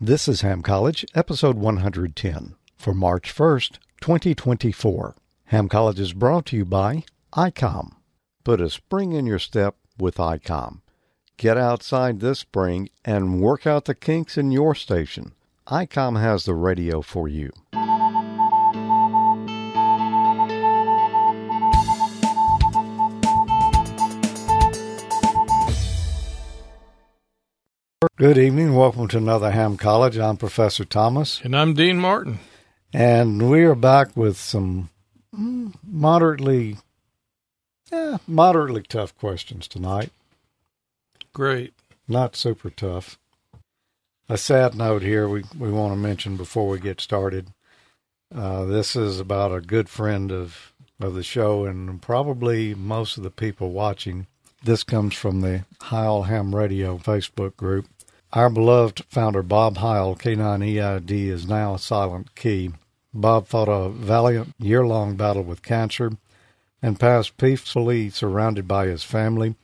This is Ham College, episode 110, for March 1st, 2024. Ham College is brought to you by ICOM. Put a spring in your step with ICOM. Get outside this spring and work out the kinks in your station. ICOM has the radio for you. Good evening. Welcome to another Ham College. I'm Professor Thomas. And I'm Dean Martin. And we are back with some moderately, yeah, moderately tough questions tonight. Great. Not super tough. A sad note here we, we want to mention before we get started. Uh, this is about a good friend of, of the show and probably most of the people watching. This comes from the Heil Ham Radio Facebook group. Our beloved founder Bob Heil, K9EID, is now a silent key. Bob fought a valiant year long battle with cancer and passed peacefully surrounded by his family.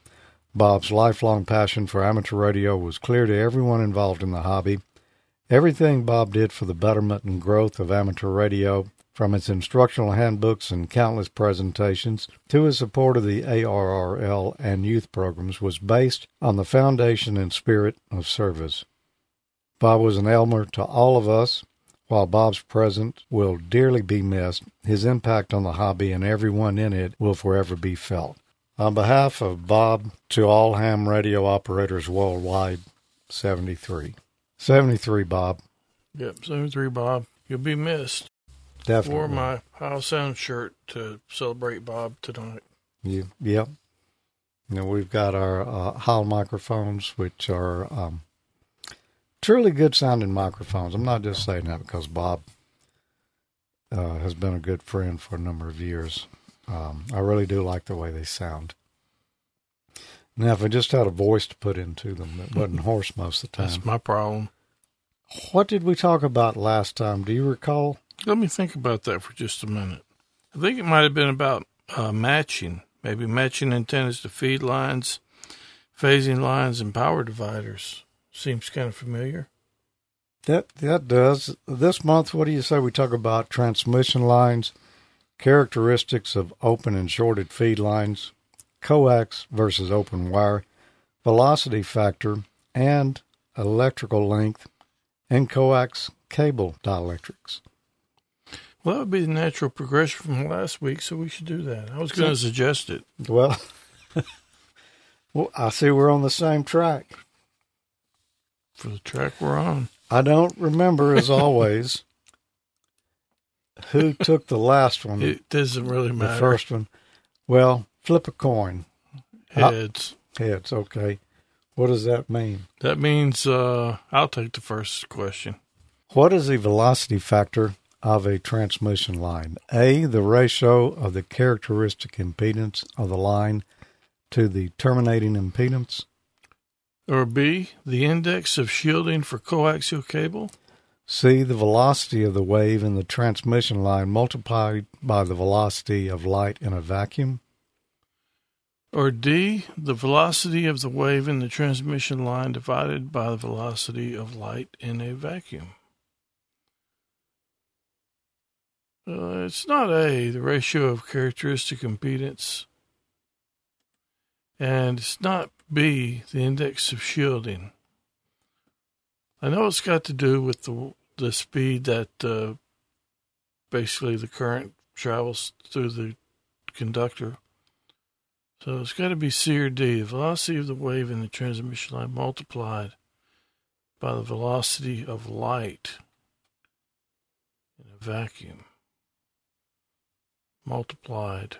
Bob's lifelong passion for amateur radio was clear to everyone involved in the hobby. Everything Bob did for the betterment and growth of amateur radio, from its instructional handbooks and countless presentations to his support of the ARRL and youth programs, was based on the foundation and spirit of service. Bob was an elmer to all of us. While Bob's presence will dearly be missed, his impact on the hobby and everyone in it will forever be felt. On behalf of Bob to all ham radio operators worldwide, 73. 73, Bob. Yep, 73, Bob. You'll be missed. Definitely. Wore my Heil Sound shirt to celebrate Bob tonight. You, yep. You know, we've got our uh, microphones, which are um, truly good sounding microphones. I'm not just saying that because Bob uh, has been a good friend for a number of years. Um, I really do like the way they sound. Now, if I just had a voice to put into them, it wasn't hoarse most of the time. That's my problem. What did we talk about last time? Do you recall? Let me think about that for just a minute. I think it might have been about uh, matching, maybe matching antennas to feed lines, phasing lines, and power dividers. Seems kind of familiar. That that does. This month, what do you say we talk about transmission lines, characteristics of open and shorted feed lines, coax versus open wire, velocity factor, and electrical length, and coax cable dielectrics. Well, that would be the natural progression from last week, so we should do that. I was going to suggest it. Well, well, I see we're on the same track. For the track we're on. I don't remember, as always, who took the last one. It doesn't really matter. The first one. Well, flip a coin. Heads. Heads, okay. What does that mean? That means uh, I'll take the first question. What is the velocity factor of a transmission line? A, the ratio of the characteristic impedance of the line to the terminating impedance. Or B, the index of shielding for coaxial cable. C, the velocity of the wave in the transmission line multiplied by the velocity of light in a vacuum. Or D, the velocity of the wave in the transmission line divided by the velocity of light in a vacuum. Uh, it's not A, the ratio of characteristic impedance. And it's not B, the index of shielding. I know it's got to do with the the speed that uh, basically the current travels through the conductor. So it's got to be C or D, the velocity of the wave in the transmission line multiplied by the velocity of light in a vacuum. Multiplied.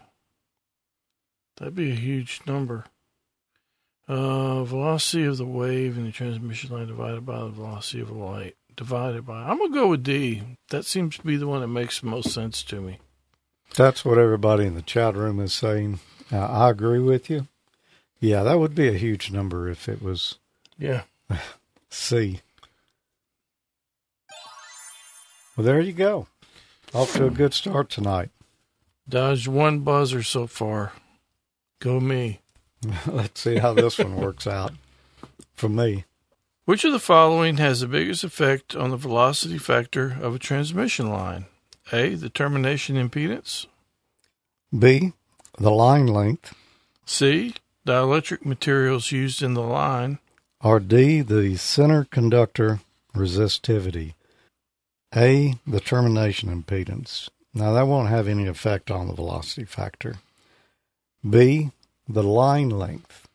That'd be a huge number. Uh, velocity of the wave in the transmission line divided by the velocity of light divided by. I'm gonna go with D. That seems to be the one that makes the most sense to me. That's what everybody in the chat room is saying. Uh, I agree with you. Yeah, that would be a huge number if it was. Yeah. C. Well, there you go. Off to a good start tonight. Dodged one buzzer so far. Go me. Let's see how this one works out for me. Which of the following has the biggest effect on the velocity factor of a transmission line? A. The termination impedance. B. The line length. C. Dielectric materials used in the line. Or D. The center conductor resistivity. A. The termination impedance. Now, that won't have any effect on the velocity factor. B. The line length.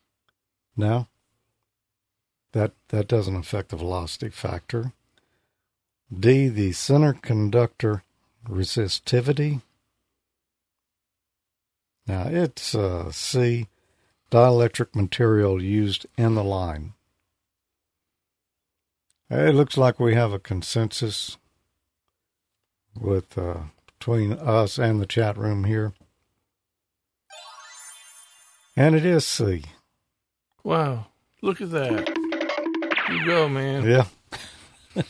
No, that, that doesn't affect the velocity factor. D. The center conductor resistivity. Now, it's uh, C. Dielectric material used in the line. It looks like we have a consensus with uh, between us and the chat room here. And it is C. Wow. Look at that. You go, man. Yeah.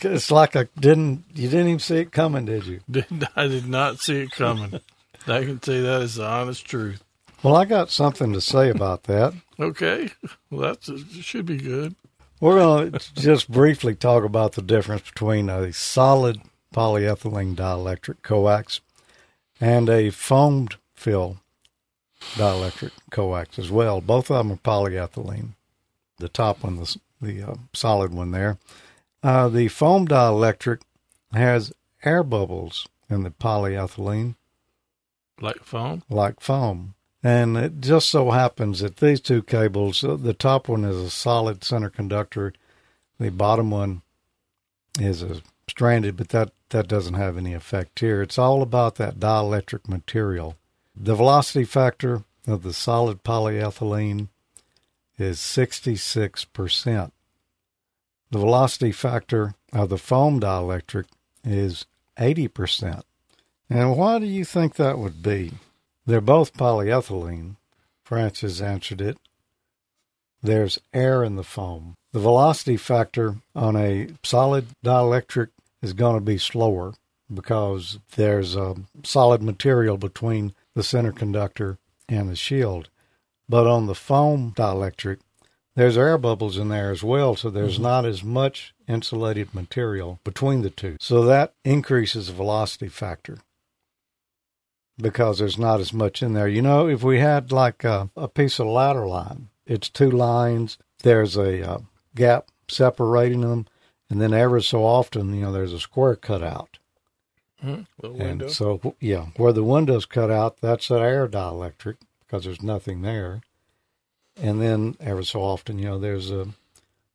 it's like I didn't you didn't even see it coming, did you? Did, I did not see it coming. I can tell you that is the honest truth. Well, I got something to say about that. Okay. Well, that should be good. We're going to just briefly talk about the difference between a solid polyethylene dielectric coax and a foamed fill dielectric coax as well. Both of them are polyethylene. The top one, the, the uh, solid one there. Uh, the foam dielectric has air bubbles in the polyethylene. Like foam? Like foam. And it just so happens that these two cables, uh, the top one is a solid center conductor, the bottom one is a stranded, but that, that doesn't have any effect here. It's all about that dielectric material. The velocity factor of the solid polyethylene is 66%. The velocity factor of the foam dielectric is 80%. And why do you think that would be? They're both polyethylene. Francis answered it. There's air in the foam. The velocity factor on a solid dielectric is going to be slower because there's a solid material between the center conductor and the shield. But on the foam dielectric, there's air bubbles in there as well, so there's mm-hmm. not as much insulated material between the two. So that increases the velocity factor because there's not as much in there. You know, if we had like a, a piece of ladder line, it's two lines, there's a uh, gap separating them, and then ever so often, you know, there's a square cut out. Mm-hmm. And so, yeah, where the window's cut out, that's an air dielectric because there's nothing there. And then ever so often, you know, there's a,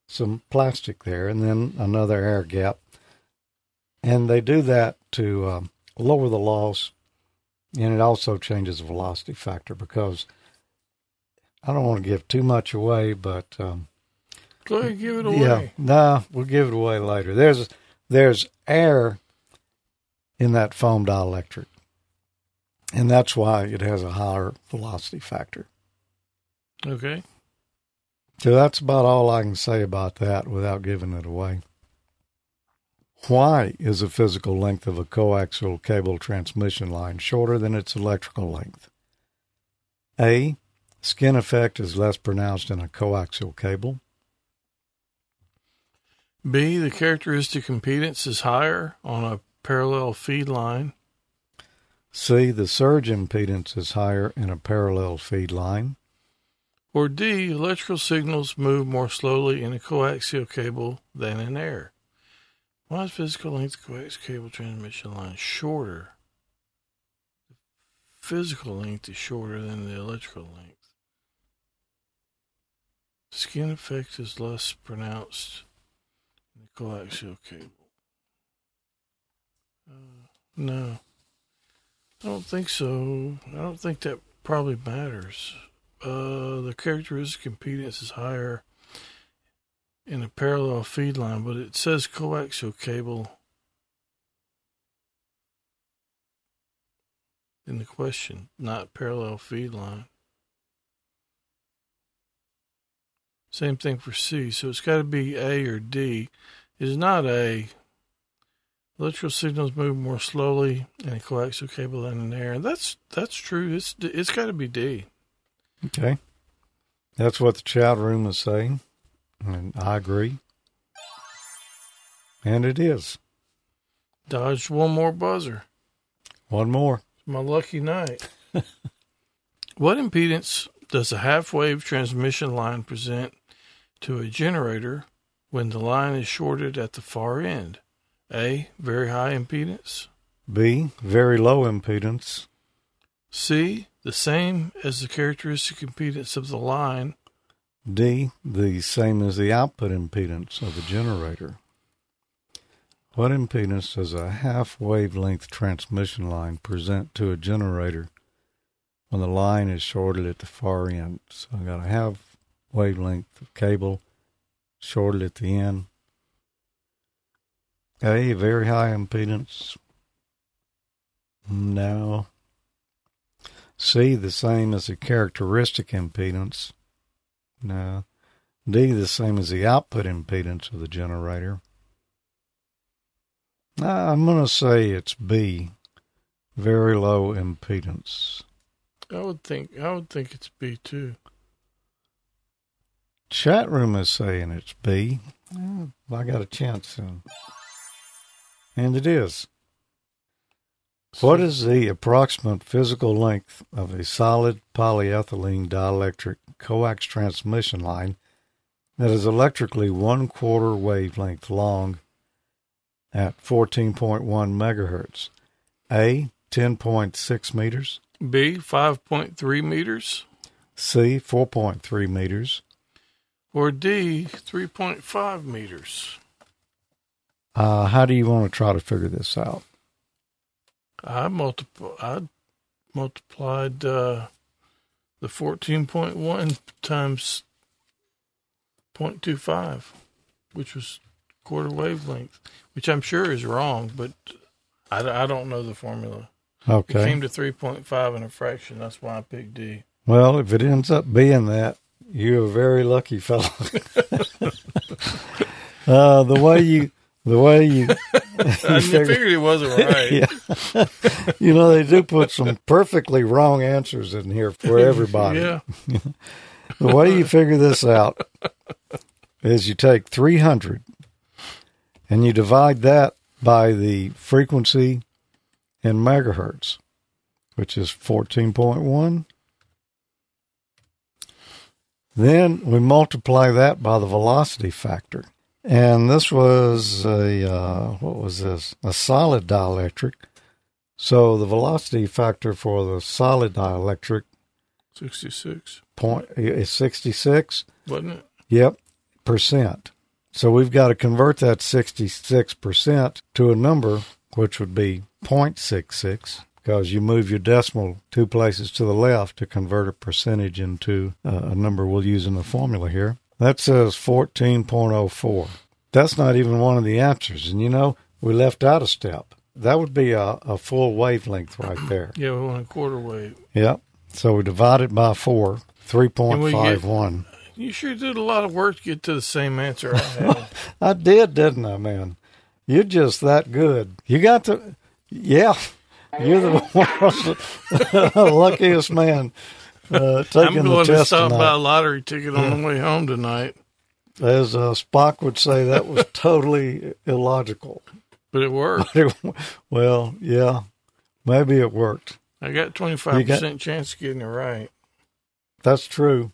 some plastic there, and then another air gap. And they do that to um, lower the loss, and it also changes the velocity factor because I don't want to give too much away, but um, ahead, give it away. Yeah, no, nah, we'll give it away later. There's there's air in that foam dielectric. And that's why it has a higher velocity factor. Okay. So that's about all I can say about that without giving it away. Why is the physical length of a coaxial cable transmission line shorter than its electrical length? A. Skin effect is less pronounced in a coaxial cable. B. The characteristic impedance is higher on a parallel feed line. C. The surge impedance is higher in a parallel feed line. Or D. Electrical signals move more slowly in a coaxial cable than in air. Why is physical length coaxial cable transmission line shorter? physical length is shorter than the electrical length. Skin effect is less pronounced the coaxial cable. Uh, no, I don't think so. I don't think that probably matters. Uh, the characteristic impedance is higher in a parallel feed line, but it says coaxial cable in the question, not parallel feed line. Same thing for C, so it's got to be A or D. It's not A. Electrical signals move more slowly in a coaxial cable than in air. And that's that's true. It's it's got to be D. Okay, that's what the chat room is saying, and I agree. And it is. Dodged one more buzzer. One more. My lucky night. what impedance does a half wave transmission line present to a generator when the line is shorted at the far end? A. Very high impedance. B. Very low impedance. C. The same as the characteristic impedance of the line. D. The same as the output impedance of the generator. What impedance does a half wavelength transmission line present to a generator when the line is shorted at the far end? So I've got a half wavelength of cable shorted at the end. A, very high impedance. No. C, the same as the characteristic impedance. No. D, the same as the output impedance of the generator. I'm going to say it's B, very low impedance. I would think I would think it's B too. Chat room is saying it's B. Mm. I got a chance soon. And it is. What is the approximate physical length of a solid polyethylene dielectric coax transmission line that is electrically one quarter wavelength long at 14.1 megahertz? A. 10.6 meters. B. 5.3 meters. C. 4.3 meters. Or D. 3.5 meters. Uh, how do you want to try to figure this out? I multiply. I multiplied uh, the fourteen point one times 0.25, which was quarter wavelength, which I'm sure is wrong, but I, I don't know the formula. Okay. It came to 3.5 and a fraction. That's why I picked D. Well, if it ends up being that, you're a very lucky fellow. uh, the way you the way you, I figured it wasn't right. yeah. you know, they do put some perfectly wrong answers in here for everybody. yeah. the way you figure this out is you take 300 and you divide that by the frequency in megahertz, which is 14.1. Then we multiply that by the velocity factor. And this was a, uh, what was this? A solid dielectric. So the velocity factor for the solid dielectric 66, point is 66. wasn't it? Yep, percent. So we've got to convert that 66% to a number which would be 0.66 because you move your decimal two places to the left to convert a percentage into uh, a number we'll use in the formula here. That says 14.04. That's not even one of the answers. And you know, we left out a step. That would be a, a full wavelength right there. Yeah, we want a quarter wave. Yep. So we divide it by four, 3.51. You sure did a lot of work to get to the same answer I had. I did, didn't I, man? You're just that good. You got to, yeah. You're the world's luckiest man uh, I'm the going to stop tonight. by a lottery ticket on the way home tonight, As uh, Spock would say, that was totally illogical. but it worked. well, yeah, maybe it worked. I got 25% chance of getting it right. That's true.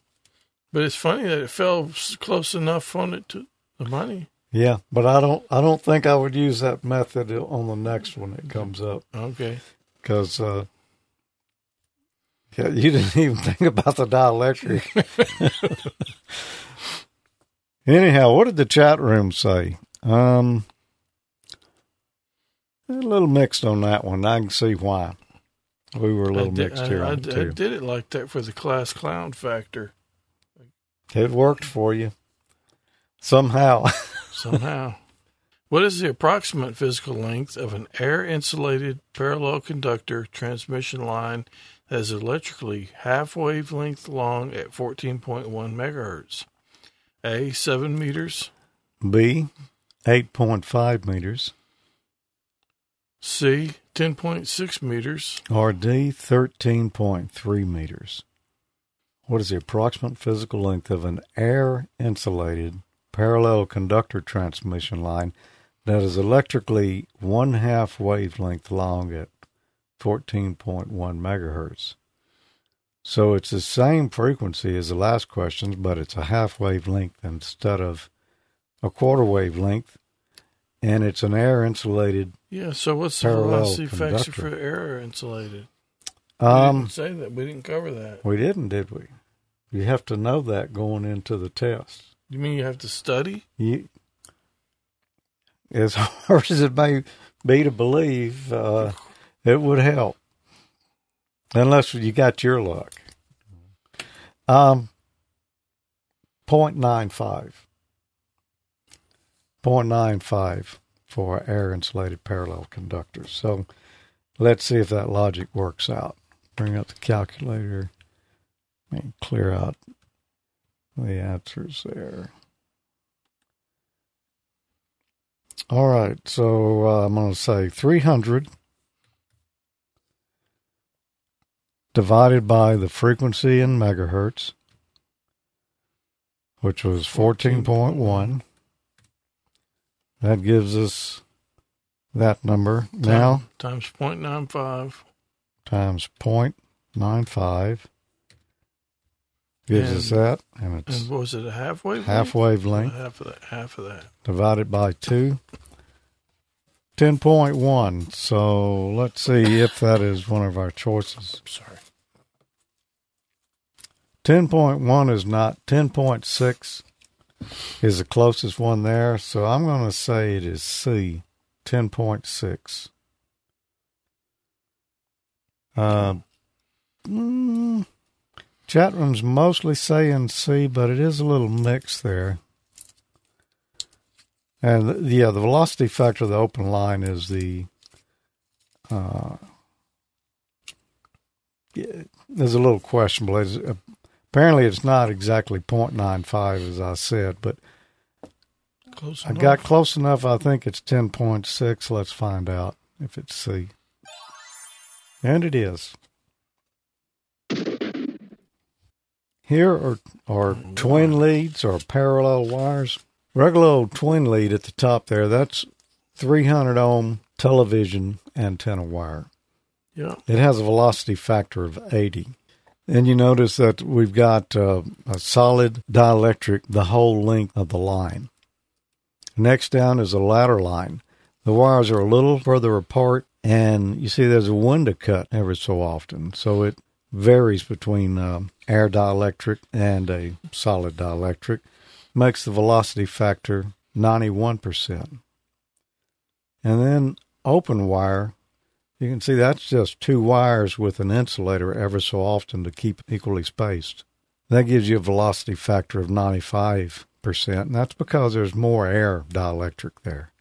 But it's funny that it fell close enough on it to the money. Yeah, but I don't. I don't think I would use that method on the next one that comes up Okay. because uh, yeah, you didn't even think about the dielectric. Anyhow, what did the chat room say? Um, a little mixed on that one. I can see why. We were a little did, mixed here I, I, I did it like that for the class clown factor It worked for you somehow. somehow. what is the approximate physical length of an air insulated parallel conductor transmission line that is electrically half wavelength long at 14.1 megahertz? A, 7 meters. B, eight point five meters, C, 10.6 meters. or D, thirteen point three meters. What is the approximate physical length of an air insulated parallel conductor transmission line that is electrically one half wavelength long at 14.1 megahertz. So it's the same frequency as the last question, but it's a half wavelength instead of a quarter wavelength, and it's an air insulated. Yeah. So what's the velocity factor conductor. for air insulated? Um, didn't say that. We didn't cover that. we didn't, did we? You have to know that going into the test. You mean you have to study? You, as hard as it may be to believe, uh, it would help. Unless you got your luck. Um, 0.95. 0.95 for air insulated parallel conductors. So let's see if that logic works out. Bring up the calculator and clear out the answers there. All right, so uh, I'm going to say 300 divided by the frequency in megahertz, which was 14.1. That gives us that number now times 0.95. times 0.95 gives us that, and it's And what was it a half wave? half length? wavelength. Half of that. Half of that. divided by 2. 10.1. So let's see if that is one of our choices. Sorry. 10.1 is not. 10.6 is the closest one there. So I'm going to say it is C. 10.6. Uh, mm, chat room's mostly saying C, but it is a little mixed there. And yeah, the velocity factor of the open line is the. Uh, there's a little questionable. It's, uh, apparently, it's not exactly 0.95 as I said, but Close I enough. got close enough. I think it's 10.6. Let's find out if it's C. And it is. Here are, are twin leads or parallel wires. Regular old twin lead at the top there, that's 300 ohm television antenna wire. Yeah. It has a velocity factor of 80. And you notice that we've got uh, a solid dielectric the whole length of the line. Next down is a ladder line. The wires are a little further apart, and you see there's a window cut every so often. So it varies between um, air dielectric and a solid dielectric. Makes the velocity factor 91%. And then open wire, you can see that's just two wires with an insulator ever so often to keep equally spaced. That gives you a velocity factor of 95%, and that's because there's more air dielectric there.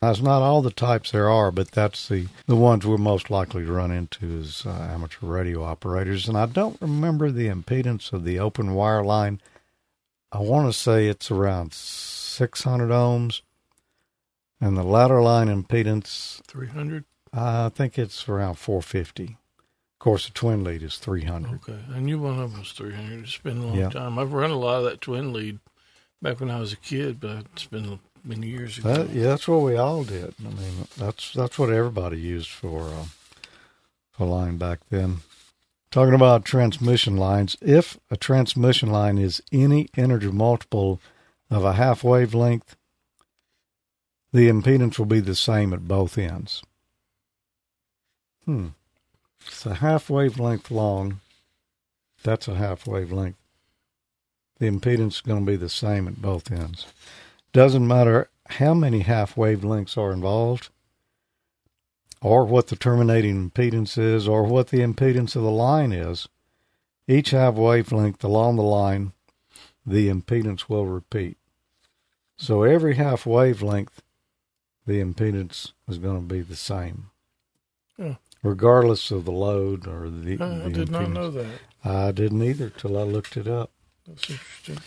That's not all the types there are, but that's the, the ones we're most likely to run into as uh, amateur radio operators. And I don't remember the impedance of the open wire line. I want to say it's around 600 ohms. And the ladder line impedance, 300. I think it's around 450. Of course, the twin lead is 300. Okay. I knew one of them was 300. It's been a long Yeah. time. I've run a lot of that twin lead back when I was a kid, but it's been many years ago. That, yeah, that's what we all did. I mean, that's that's what everybody used for uh, for line back then. Talking about transmission lines, if a transmission line is any integer multiple of a half wavelength, the impedance will be the same at both ends. Hmm. It's a half wavelength long. That's a half wavelength. The impedance is going to be the same at both ends. Doesn't matter how many half wavelengths are involved, or what the terminating impedance is, or what the impedance of the line is. Each half wavelength along the line, the impedance will repeat. So every half wavelength, the impedance is going to be the same, Yeah. regardless of the load or the. I, I the did not know that. I didn't either till I looked it up. That's interesting.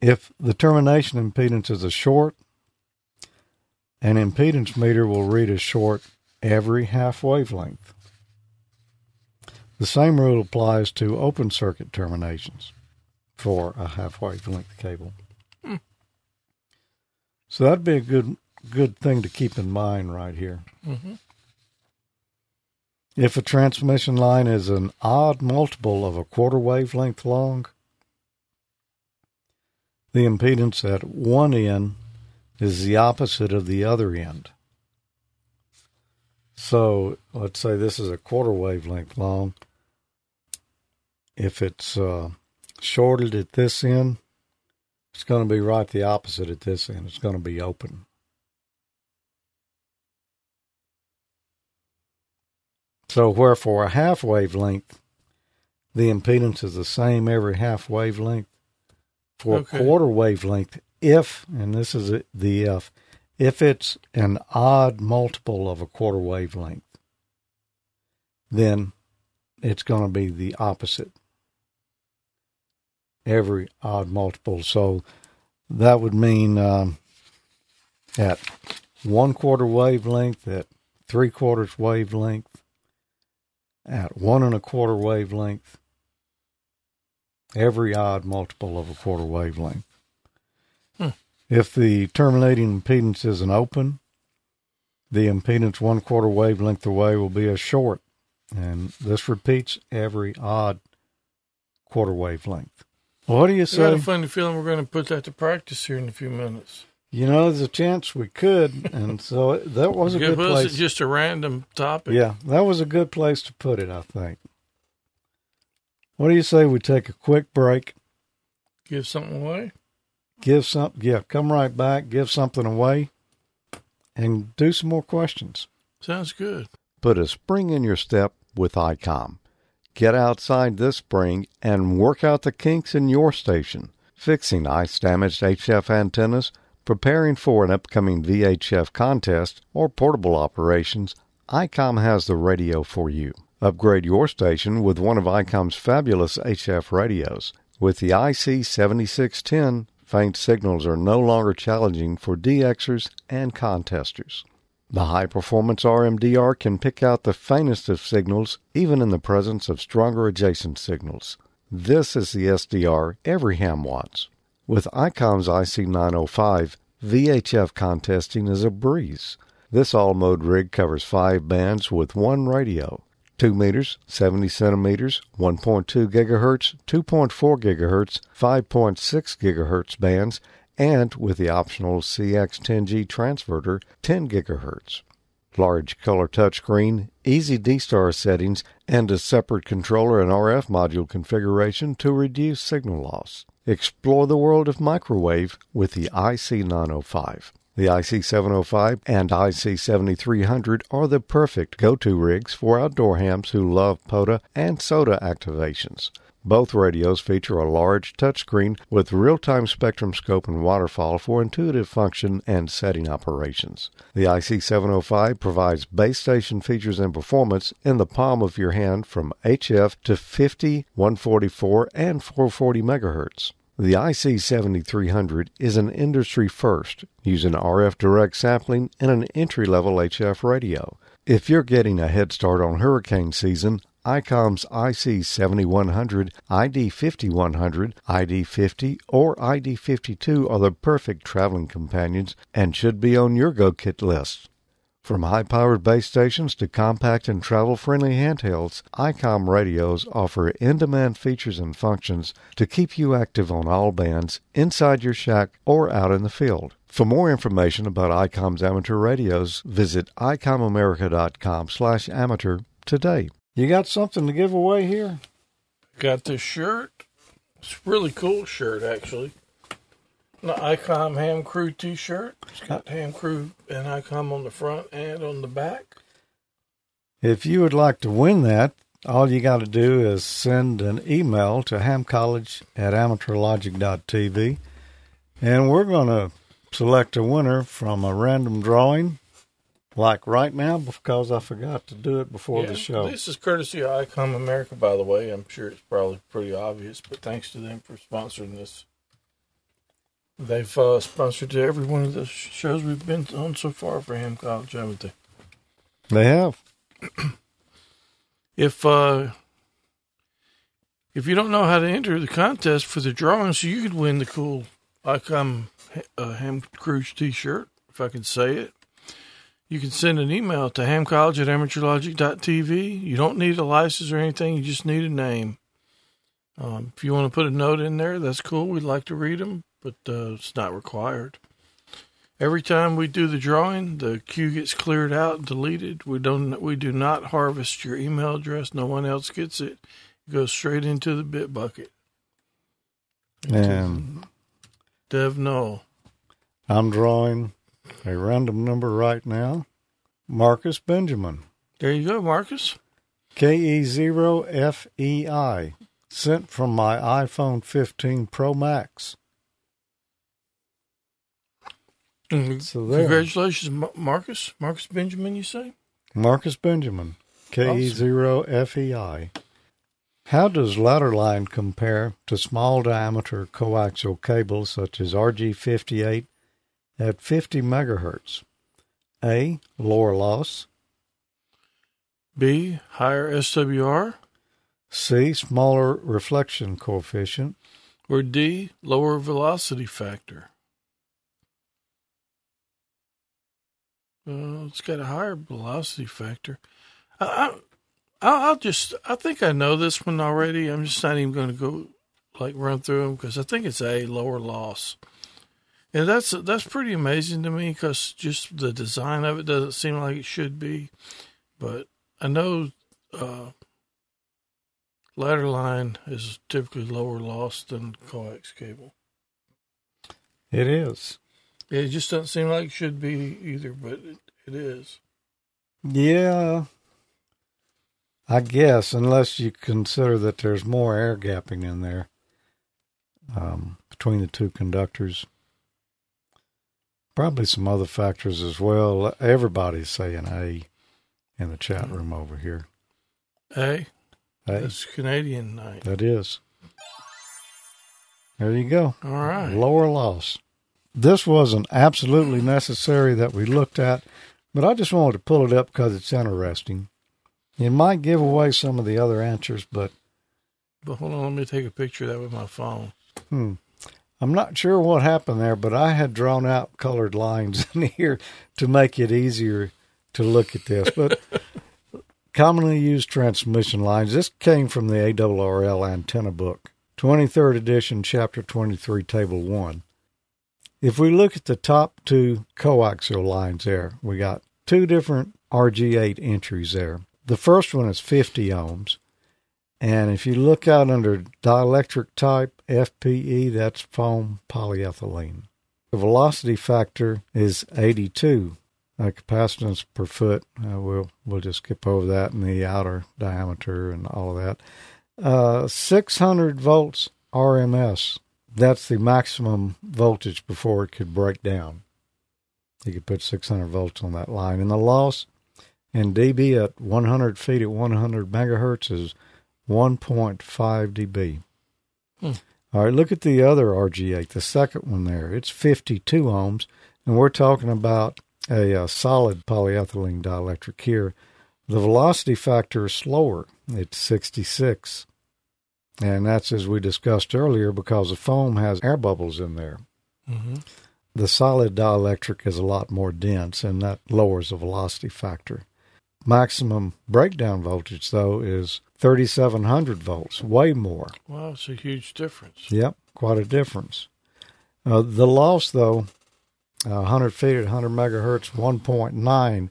If the termination impedance is a short, an impedance meter will read a short every half wavelength. The same rule applies to open circuit terminations for a half wavelength cable. Hmm. So that'd be a good good thing to keep in mind right here. Mm-hmm. If a transmission line is an odd multiple of a quarter wavelength long, the impedance at one end is the opposite of the other end. So let's say this is a quarter wavelength long. If it's uh, shorted at this end, it's going to be right the opposite at this end. It's going to be open. So, where for a half wavelength, the impedance is the same every half wavelength. For Okay. a quarter wavelength, if, and this is the if, if it's an odd multiple of a quarter wavelength, then it's going to be the opposite. Every odd multiple. So that would mean um, at one quarter wavelength, at three quarters wavelength, at one and a quarter wavelength, every odd multiple of a quarter wavelength. Hmm. If the terminating impedance is an open, the impedance one quarter wavelength away will be a short, and this repeats every odd quarter wavelength. What do you I got say? a funny feeling we're going to put that to practice here in a few minutes. You know, there's a chance we could, and so that was a good was place. it just a random topic? Yeah, that was a good place to put it, I think. What do you say we take a quick break, Give something away? give some, yeah, come right back, give something away, and do some more questions. Sounds good. Put a spring in your step with ICOM. Get outside this spring and work out the kinks in your station. Fixing ice damaged HF antennas, preparing for an upcoming VHF contest, or portable operations, ICOM has the radio for you. Upgrade your station with one of ICOM's fabulous HF radios. With the IC7610, faint signals are no longer challenging for DXers and contesters. The high performance RMDR can pick out the faintest of signals even in the presence of stronger adjacent signals. This is the SDR every ham wants. With ICOM's IC905, VHF contesting is a breeze. This all mode rig covers five bands with one radio 2 meters, 70 centimeters, 1.2 gigahertz, 2.4 gigahertz, 5.6 gigahertz bands, and with the optional CX10G transverter, 10 gigahertz. Large color touchscreen, easy D-Star settings, and a separate controller and RF module configuration to reduce signal loss. Explore the world of microwave with the IC905. The IC705 and IC7300 are the perfect go-to rigs for outdoor hams who love POTA and SOTA activations. Both radios feature a large touchscreen with real-time spectrum scope and waterfall for intuitive function and setting operations. The IC705 provides base station features and performance in the palm of your hand from HF to 50, 144, and 440 megahertz. The IC7300 is an industry first, using RF direct sampling in an entry level HF radio. If you're getting a head start on hurricane season, ICOM's IC7100, ID5100, ID50, or ID52 are the perfect traveling companions and should be on your Go Kit list. From high powered base stations to compact and travel friendly handhelds, ICOM radios offer in demand features and functions to keep you active on all bands, inside your shack, or out in the field. For more information about ICOM's amateur radios, visit icomamerica.com slash amateur today. You got something to give away here? Got this shirt. It's a really cool shirt, actually. The ICOM Ham Crew t shirt. It's got Ham Crew and ICOM on the front and on the back. If you would like to win that, all you got to do is send an email to hamcollege at amateurlogic.tv, and we're going to select a winner from a random drawing, like right now, because I forgot to do it before Yeah, the show. This is courtesy of ICOM America, by the way. I'm sure it's probably pretty obvious, but thanks to them for sponsoring this. They've uh, sponsored every one of the shows we've been on so far for Ham College, haven't they? They have. If uh, if you don't know how to enter the contest for the drawing, so you could win the cool ICOM uh, Ham Cruise T-shirt, if I can say it. You can send an email to hamcollege at amateurlogic.tv. You don't need a license or anything. You just need a name. Um, if you want to put a note in there, that's cool. We'd like to read them, but uh, it's not required. Every time we do the drawing, the queue gets cleared out and deleted. We don't. We do not harvest your email address. No one else gets it. It goes straight into the bit bucket. And Dev Null. I'm drawing a random number right now. Marcus Benjamin. There you go, Marcus. KE0FEI. Sent from my iPhone 15 Pro Max. Mm, So there. Congratulations, Marcus. Marcus Benjamin, you say? Marcus Benjamin. KE0FEI. How does ladder line compare to small diameter coaxial cables such as RG58 at 50 megahertz? A. Lower loss. B. Higher SWR. C. Smaller reflection coefficient. Or D. Lower velocity factor. Uh, it's got a higher velocity factor. I, I, I'll I'll just, I think I know this one already. I'm just not even going to go like run through them because I think it's a lower loss. And that's that's pretty amazing to me because just the design of it doesn't seem like it should be. But I know uh, ladder line is typically lower loss than coax cable. It is. It just doesn't seem like it should be either, but it, it is. Yeah. I guess, unless you consider that there's more air gapping in there um, between the two conductors. Probably some other factors as well. Everybody's saying A in the chat room over here. A. A. That's Canadian night. That is. There you go. All right. Lower loss. This wasn't absolutely necessary that we looked at, but I just wanted to pull it up because it's interesting. It might give away some of the other answers, but But hold on, let me take a picture of that with my phone. hmm, I'm not sure what happened there, but I had drawn out colored lines in here to make it easier to look at this. But commonly used transmission lines. This came from the ARRL antenna book, 23rd edition, chapter 23, table 1. If we look at the top two coaxial lines there, we got two different RG8 entries there. The first one is 50 ohms. And if you look out under dielectric type FPE, that's foam polyethylene. The velocity factor is 82 uh, capacitance per foot. Uh, we'll we'll just skip over that and the outer diameter and all of that. Uh, 600 volts RMS. That's the maximum voltage before it could break down. You could put 600 volts on that line, and the loss in dB at 100 feet at 100 megahertz is 1.5 dB. Hmm. All right, look at the other RG8, the second one there. It's 52 ohms, and we're talking about a, uh solid polyethylene dielectric here. The velocity factor is slower. It's 66. And that's as we discussed earlier because the foam has air bubbles in there. Mm-hmm. The solid dielectric is a lot more dense, and that lowers the velocity factor. Maximum breakdown voltage, though, is 3700 volts, way more. Wow, it's a huge difference. Yep, quite a difference. Uh, the loss, though, uh, 100 feet at 100 megahertz, 1.9.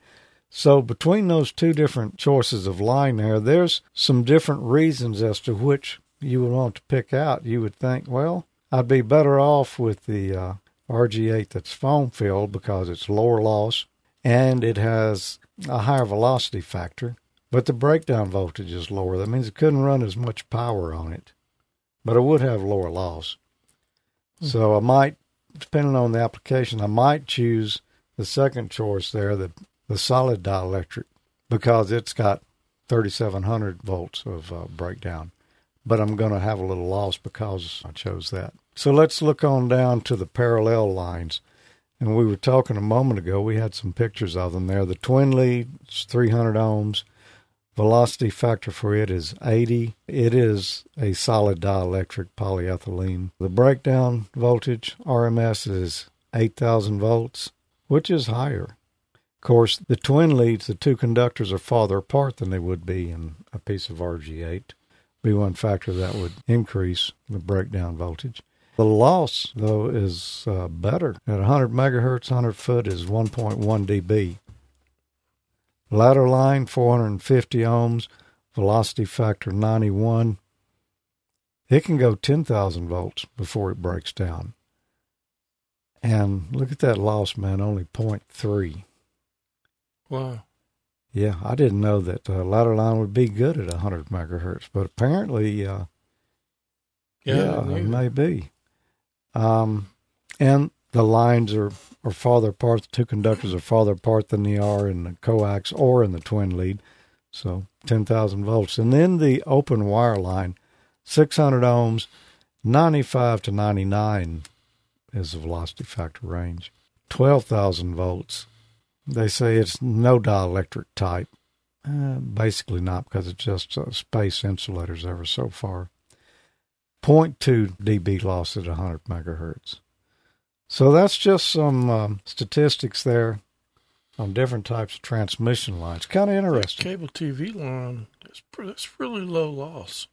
So between those two different choices of line there, there's some different reasons as to which you would want to pick out. You would think, well, I'd be better off with the uh, RG8 that's foam filled because it's lower loss and it has a higher velocity factor, but the breakdown voltage is lower. That means it couldn't run as much power on it, but it would have lower loss. So I might, depending on the application, I might choose the second choice there, the the solid dielectric, because it's got 3700 volts of uh, breakdown. But I'm going to have a little loss because I chose that. So let's look on down to the parallel lines. And we were talking a moment ago, we had some pictures of them there. The twin lead is 300 ohms. Velocity factor for it is 80. It is a solid dielectric polyethylene. The breakdown voltage RMS is 8,000 volts, which is higher. Of course, the twin leads, the two conductors are farther apart than they would be in a piece of RG8. Be one factor that would increase the breakdown voltage. The loss, though, is uh, better. At 100 megahertz, 100 foot is 1.1 dB. Ladder line 450 ohms, velocity factor 91. It can go 10,000 volts before it breaks down. And look at that loss, man, only 0.3. Wow. Yeah, I didn't know that uh, ladder line would be good at 100 megahertz, but apparently, uh, Yeah, yeah, it may be. Um, and the lines are, are farther apart. The two conductors are farther apart than they are in the coax or in the twin lead. So 10,000 volts. And then the open wire line, 600 ohms, 95 to 99 is the velocity factor range. 12,000 volts. They say it's no dielectric type. Uh, basically not because it's just uh, space insulators ever so far. 0.2 dB loss at 100 megahertz. So that's just some um, statistics there on different types of transmission lines. Kind of interesting. Cable TV line, that's, that's really low loss.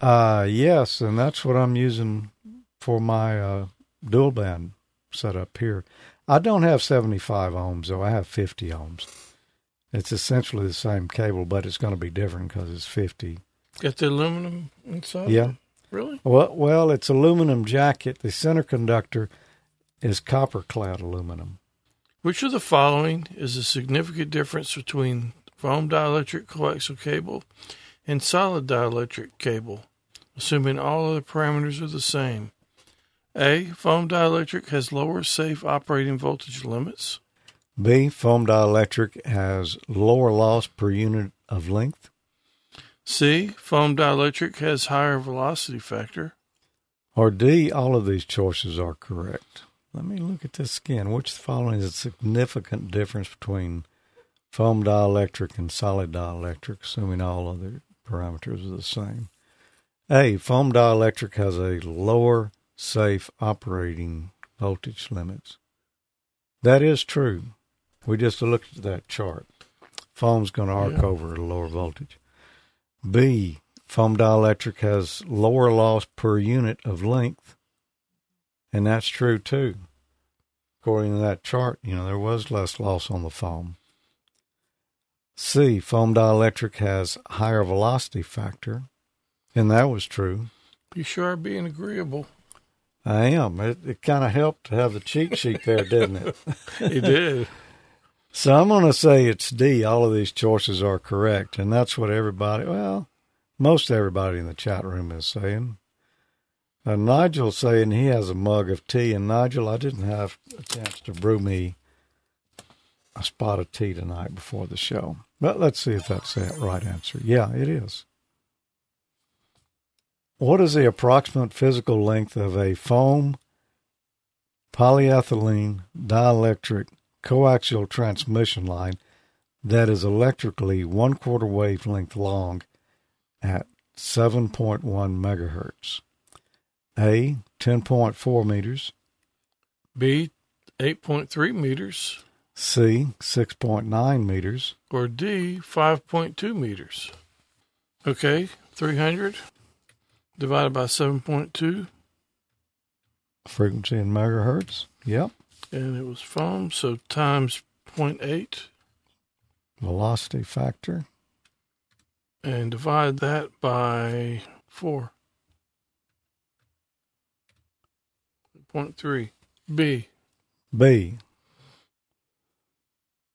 Uh, yes, and that's what I'm using for my uh, dual band setup here. I don't have 75 ohms, though. I have 50 ohms. It's essentially the same cable, but it's going to be different because it's 50. Got the aluminum inside? Yeah. Really? Well, well, it's aluminum jacket. The center conductor is copper clad aluminum. Which of the following is a significant difference between foam dielectric coaxial cable and solid dielectric cable, assuming all other parameters are the same? A. Foam dielectric has lower safe operating voltage limits. B. Foam dielectric has lower loss per unit of length. C. Foam dielectric has higher velocity factor. Or D. All of these choices are correct. Let me look at this again. Which of the following is a significant difference between foam dielectric and solid dielectric, assuming all other parameters are the same? A. Foam dielectric has a lower safe operating voltage limits. That is true. We just looked at that chart. Foam's going to arc Yeah. over at a lower voltage. B. Foam dielectric has lower loss per unit of length. And that's true too. According to that chart, you know, there was less loss on the foam. C. Foam dielectric has higher velocity factor. And that was true. You sure are being agreeable. I am. It, it kind of helped to have the cheat sheet there, didn't it? it did. So I'm going to say it's D. All of these choices are correct. And that's what everybody, well, most everybody in the chat room is saying. Uh, Nigel's saying he has a mug of tea. And Nigel, I didn't have a chance to brew me a spot of tea tonight before the show. But let's see if that's the right answer. Yeah, it is. What is the approximate physical length of a foam polyethylene dielectric coaxial transmission line that is electrically one quarter wavelength long at 7.1 megahertz? A, 10.4 meters. B. 8.3 meters. C, 6.9 meters. Or D. 5.2 meters. Okay, 300 divided by 7.2. Frequency in megahertz. Yep. and it was foam, so times 0.8 Velocity factor. and divide that by 4. 0.3. B. B.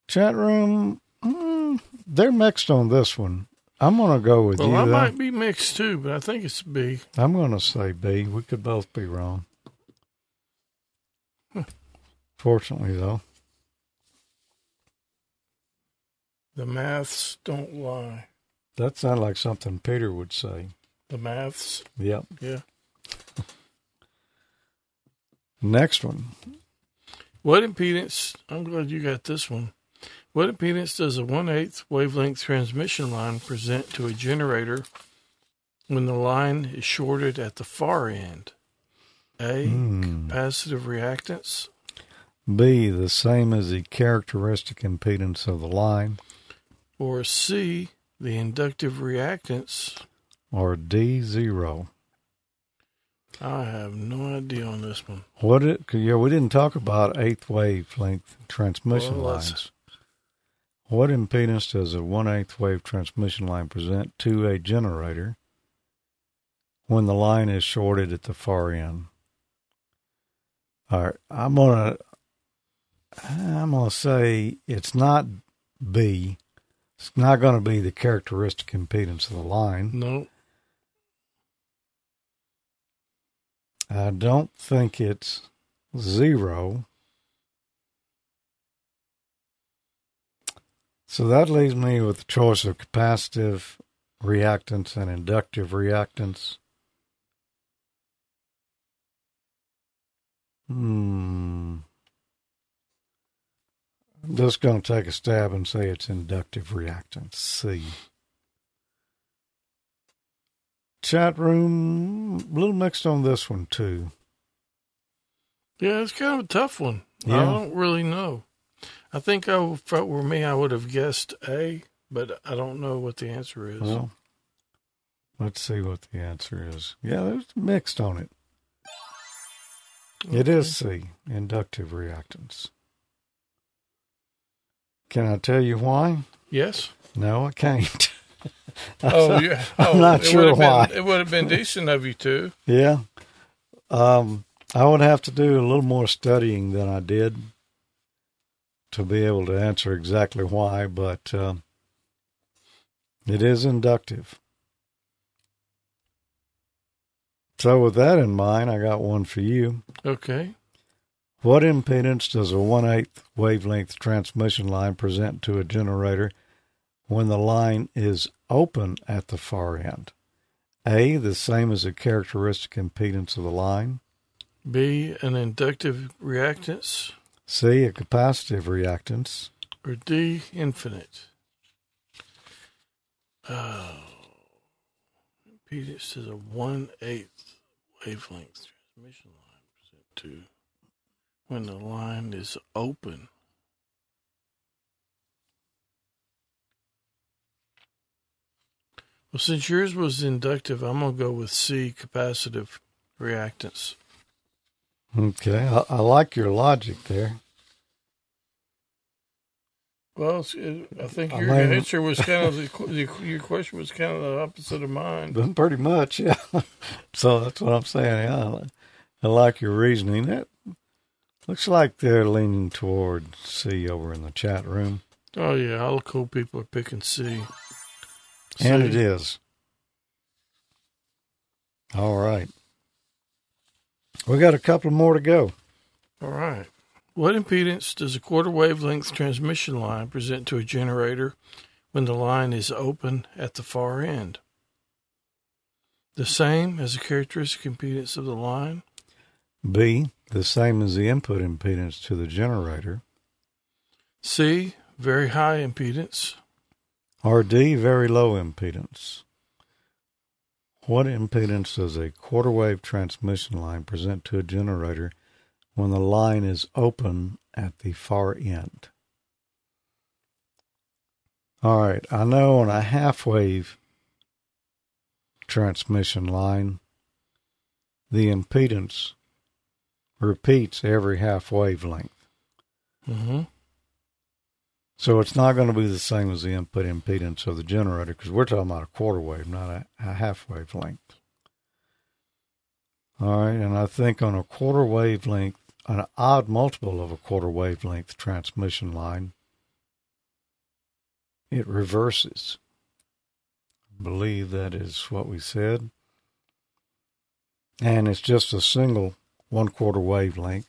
Chat room, mm, they're mixed on this one. I'm going to go with Well, you. I though. might be mixed too, but I think it's B. I'm going to say B. We could both be wrong. Fortunately, though. The maths don't lie. That sounded like something Peter would say. The maths, Yep. yeah. Next one. What impedance? I'm glad you got this one. What impedance does a one eighth wavelength transmission line present to a generator when the line is shorted at the far end? A. Hmm. Capacitive reactance. B, the same as the characteristic impedance of the line. Or C. The inductive reactance. Or D, zero. I have no idea on this one. What it? Yeah, we didn't talk about eighth wavelength transmission Well, lines. What impedance does a one eighth wave transmission line present to a generator when the line is shorted at the far end? All right, I'm gonna I'm gonna say it's not B. It's not going to be the characteristic impedance of the line. No. I don't think it's zero. So that leaves me with the choice of capacitive reactance and inductive reactance. Hmm. I'm just going to take a stab and say it's inductive reactance. C. Chat room, a little mixed on this one too. Yeah, it's kind of a tough one. I don't really know. I think I, if it were me, I would have guessed A, but I don't know what the answer is. Well, let's see what the answer is. Yeah, there's mixed on it. It is C, inductive reactance. Can I tell you why? Yes. No, I can't. Oh, yeah. I'm Oh, not it sure would have why. Been, it would have been decent of you to. Yeah. Um, I would have to do a little more studying than I did to be able to answer exactly why, but um, it is inductive. So, with that in mind, I got one for you. Okay. What impedance does a one eighth wavelength transmission line present to a generator when the line is open at the far end? A, the same as the characteristic impedance of the line. B, an inductive reactance. C, a capacitive reactance. Or D, infinite. Oh. Impedance is a one eighth wavelength transmission line present to when the line is open. Well, since yours was inductive, I'm gonna go with C, capacitive reactance. Okay, I, I like your logic there. Well, I think I your mean- answer was kind of the, the your question was kind of the opposite of mine. Pretty much, yeah. so that's what I'm saying. Yeah, I, I like your reasoning. That looks like they're leaning toward C over in the chat room, Oh yeah, all the cool people are picking C. and C. it is. All right, we got a couple more to go. All right. What impedance does a quarter wavelength transmission line present to a generator when the line is open at the far end? The same as the characteristic impedance of the line. B, the same as the input impedance to the generator. C, very high impedance. Or D, very low impedance. What impedance does a quarter wave transmission line present to a generator when the line is open at the far end? All right, I know on a half wave transmission line, the impedance repeats every half wavelength. Mm-hmm. So it's not going to be the same as the input impedance of the generator because we're talking about a quarter wave, not a, a half wavelength. All right, and I think on a quarter wavelength, an odd multiple of a quarter wavelength transmission line, it reverses. I believe that is what we said. And it's just a single one quarter wavelength.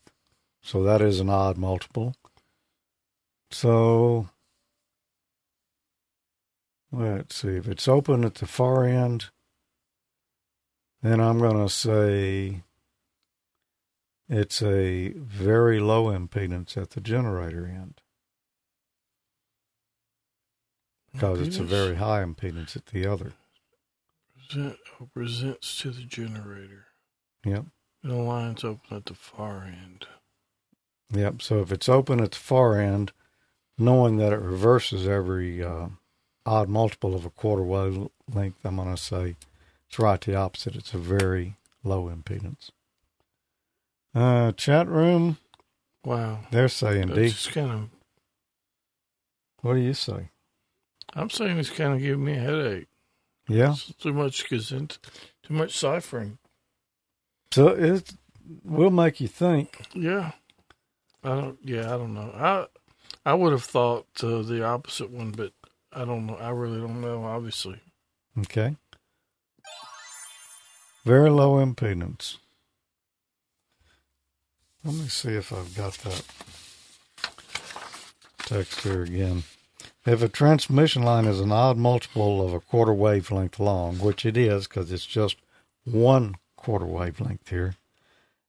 So that is an odd multiple. So let's see if it's open at the far end, then I'm going to say it's a very low impedance at the generator end. because it's a very high impedance at the other. Present, presents to the generator. Yep. And the line's open at the far end. Yep. So if it's open at the far end, knowing that it reverses every uh, odd multiple of a quarter wave length, I'm going to say it's right the opposite. It's a very low impedance. Uh, chat room, Wow. they're saying D. It's just kind of. What do you say? I'm saying it's kind of giving me a headache. Yeah. It's too much goes into too much ciphering. So it will make you think. Yeah. I don't. Yeah, I don't know. I I would have thought uh, the opposite one, but I don't know. I really don't know. Obviously. Okay. Very low impedance. Let me see if I've got that text here again. If a transmission line is an odd multiple of a quarter wavelength long, which it is because it's just one quarter wavelength here,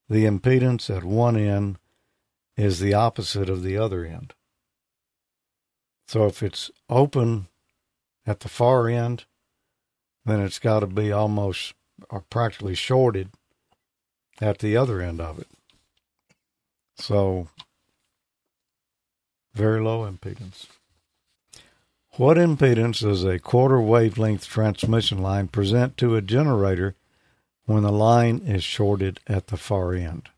the impedance at one end is the opposite of the other end. So if it's open at the far end, then it's got to be almost or practically shorted at the other end of it. So, very low impedance. What impedance does a quarter wavelength transmission line present to a generator when the line is shorted at the far end?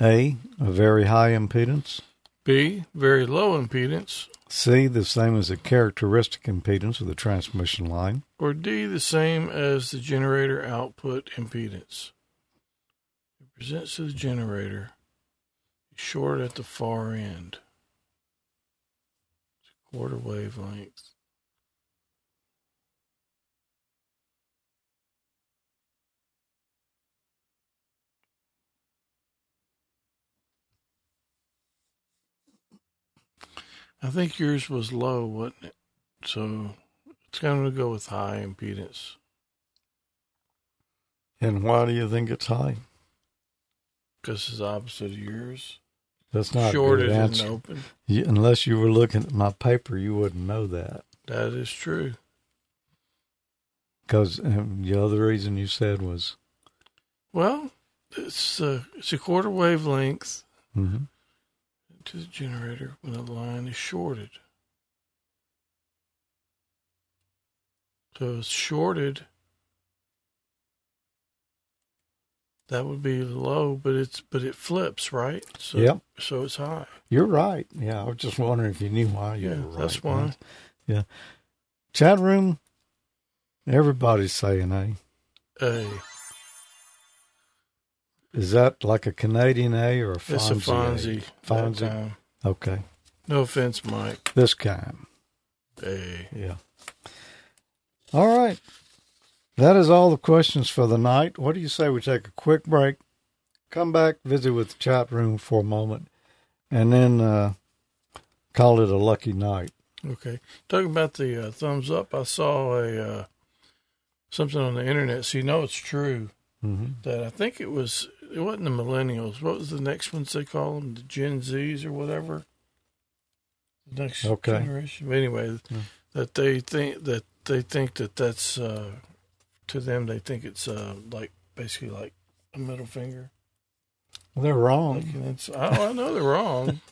A. A very high impedance. B. Very low impedance. C. The same as the characteristic impedance of the transmission line. Or D. The same as the generator output impedance. It presents to the generator. Short at the far end. It's a quarter wavelength. I think yours was low, wasn't it? So it's going to go with high impedance. And why do you think it's high? Because it's opposite of yours. That's not a Shorted and open. You, unless you were looking at my paper, you wouldn't know that. That is true. Because um, the other reason you said was, Well, it's a, it's a quarter wavelength mm-hmm. To the generator when the line is shorted. So it's shorted. That would be low, but it's but it flips, right? So Yep. so it's high. you're right. Yeah, I was just wondering if you knew why you Yeah, were right. that's why. Yeah. Chat room, everybody's saying, A. A. Is that like a Canadian A or a It's Fonzie? a Fonzie. A? Fonzie. time. Okay. No offense, Mike. This kind. A. Yeah. All right. That is all the questions for the night. What do you say we take a quick break, come back, visit with the chat room for a moment, and then uh, call it a lucky night? Okay. Talking about the uh, thumbs up, I saw a uh, something on the internet. So you know it's true Mm-hmm. that I think it was it wasn't the millennials. What was the next ones they call them? The Gen Zs or whatever. The next Okay. generation. But anyway, Yeah. that they think that they think that that's uh, to them. They think it's uh, like basically like a middle finger. They're wrong. Like, and it's, I, I know they're wrong.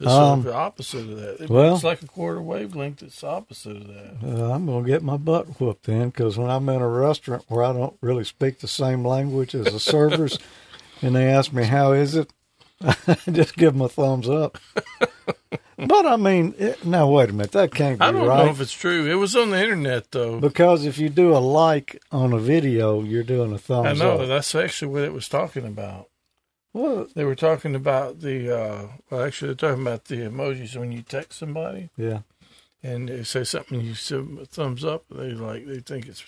It's Um, the opposite of that. It- well- it's like a quarter wavelength. It's opposite of that. Uh, I'm going to get my butt whooped then because when I'm in a restaurant where I don't really speak the same language as the servers and they ask me, How is it? I just give them a thumbs up. but I mean, it, now wait a minute. That can't be right. I don't right. know if it's true. It was on the internet though. Because if you do a like on a video, you're doing a thumbs know up. that's actually what it was talking about. Well, They were talking about the uh well actually they're talking about the emojis when you text somebody yeah. and they say something you a thumbs up they like they think it's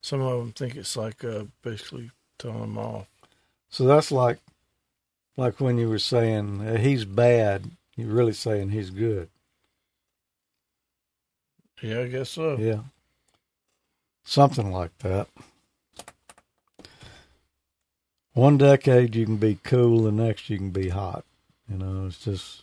some of them think it's like uh basically telling them off. So that's like, like when you were saying uh, he's bad, you're really saying he's good. Yeah, I guess so. Yeah. Something like that. One decade you can be cool, the next you can be hot. You know, it's just,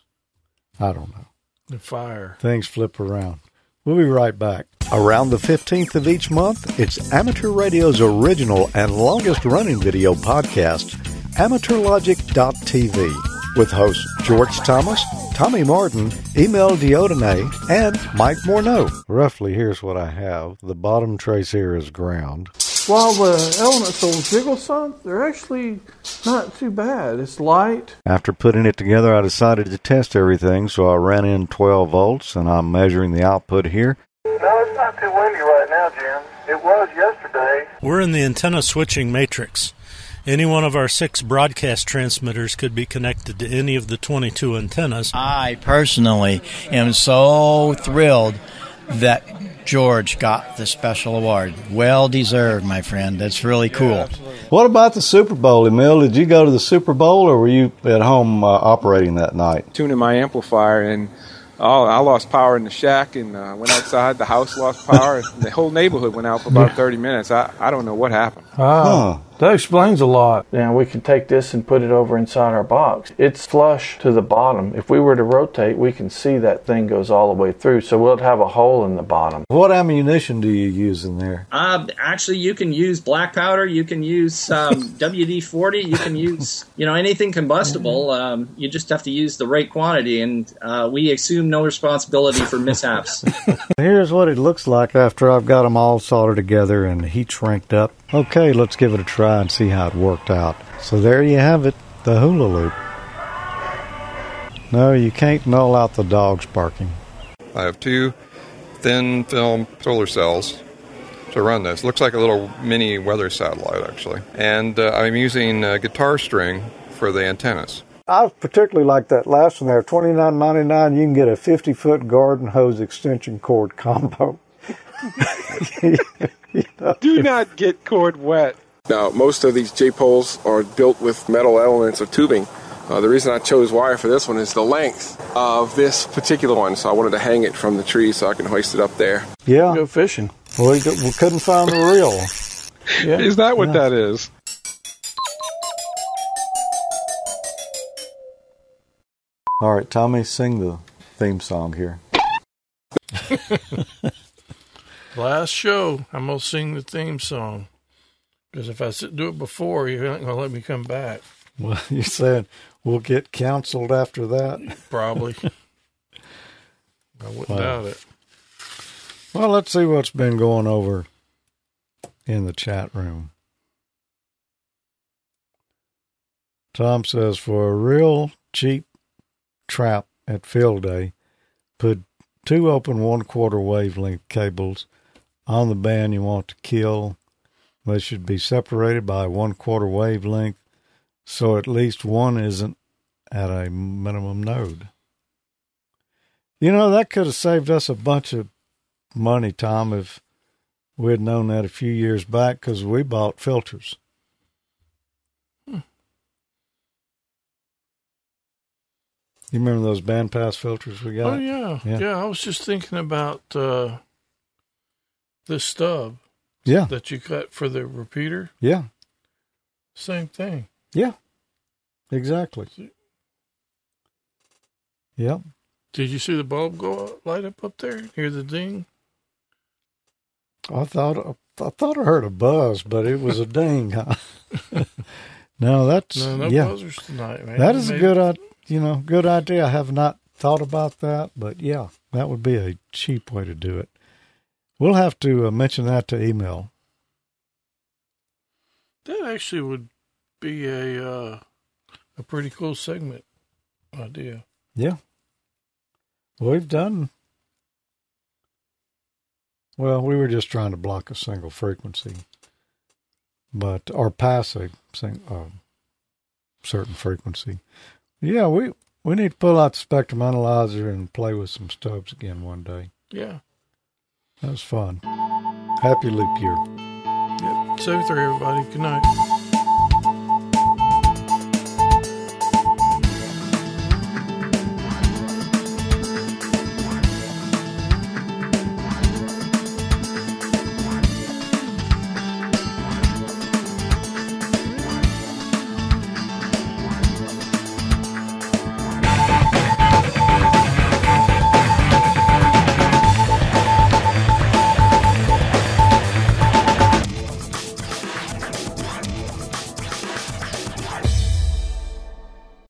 I don't know. The fire. Things flip around. We'll be right back. Around the 15th of each month, it's Amateur Radio's original and longest running video podcast, AmateurLogic.tv, with hosts George Thomas, Tommy Martin, Emil Diodene, and Mike Morneau. Roughly, here's what I have. The bottom trace here is ground. While the elements will jiggle some, they're actually not too bad. It's light. After putting it together, I decided to test everything, so I ran in 12 volts, and I'm measuring the output here. No, it's not too windy right now, Jim. It was yesterday. We're in the antenna switching matrix. Any one of our six broadcast transmitters could be connected to any of the 22 antennas. I personally am so thrilled that George got the special award. Well deserved, my friend. That's really cool. What about the Super Bowl, Emil? Did you go to the Super Bowl, or were you at home uh, operating that night? Tuning my amplifier, and oh, I lost power in the shack, and uh, went outside. The house lost power. the whole neighborhood went out for about 30 minutes. I, I don't know what happened. Wow. That explains a lot. Now we can take this and put it over inside our box. It's flush to the bottom. If we were to rotate, we can see that thing goes all the way through. So we'll have a hole in the bottom. What ammunition do you use in there? Uh, actually, you can use black powder. You can use um, WD forty. You can use you know anything combustible. Um, you just have to use the right quantity, and uh, we assume no responsibility for mishaps. Here's what it looks like after I've got them all soldered together and heat shrinked up. Okay, let's give it a try and see how it worked out. So there you have it, the hula loop. No, you can't null out the dogs barking. I have two thin film solar cells to run this. Looks like a little mini weather satellite, actually. And uh, I'm using uh, guitar string for the antennas. I particularly like that last one there. Twenty nine ninety nine. You can get a fifty foot garden hose extension cord combo. You Do not get cord wet. Now, most of these J poles are built with metal elements or tubing. Uh, the reason I chose wire for this one is the length of this particular one. So I wanted to hang it from the tree so I can hoist it up there. yeah. Go fishing. Well, we, we couldn't find the reel. Yeah. Is that what that is? All right, Tommy, sing the theme song here. Last show, I'm gonna sing the theme song. Because if I do it before, you're not gonna let me come back. Well, you said we'll get counseled after that. Probably. I wouldn't Wow. doubt it. Well, let's see what's been going over in the chat room. Tom says for a real cheap trap at field day, put two open one quarter wavelength cables on the band you want to kill. They should be separated by one quarter wavelength, so at least one isn't at a minimum node. You know, that could have saved us a bunch of money, Tom, if we had known that a few years back because we bought filters. You remember those bandpass filters we got? Oh yeah. Yeah. yeah, I was just thinking about uh, this stub yeah, that you cut for the repeater. yeah, Same thing. yeah. Exactly. Yep. Did you see the bulb go up, light up up there? Hear the ding? I thought I thought I heard a buzz, but it was a ding. Huh? no, that's No, no yeah. buzzers tonight, man. That is a good, you know, good idea. I have not thought about that, but yeah, that would be a cheap way to do it. We'll have to uh, mention that to Emil. That actually would be a uh, a pretty cool segment idea. Yeah, we've done. Well, we were just trying to block a single frequency, but or pass a sing, uh, certain frequency. Yeah, we we need to pull out the spectrum analyzer and play with some stubs again one day. Yeah. That was fun. Happy leap year. Yep. Save three, everybody. Good night.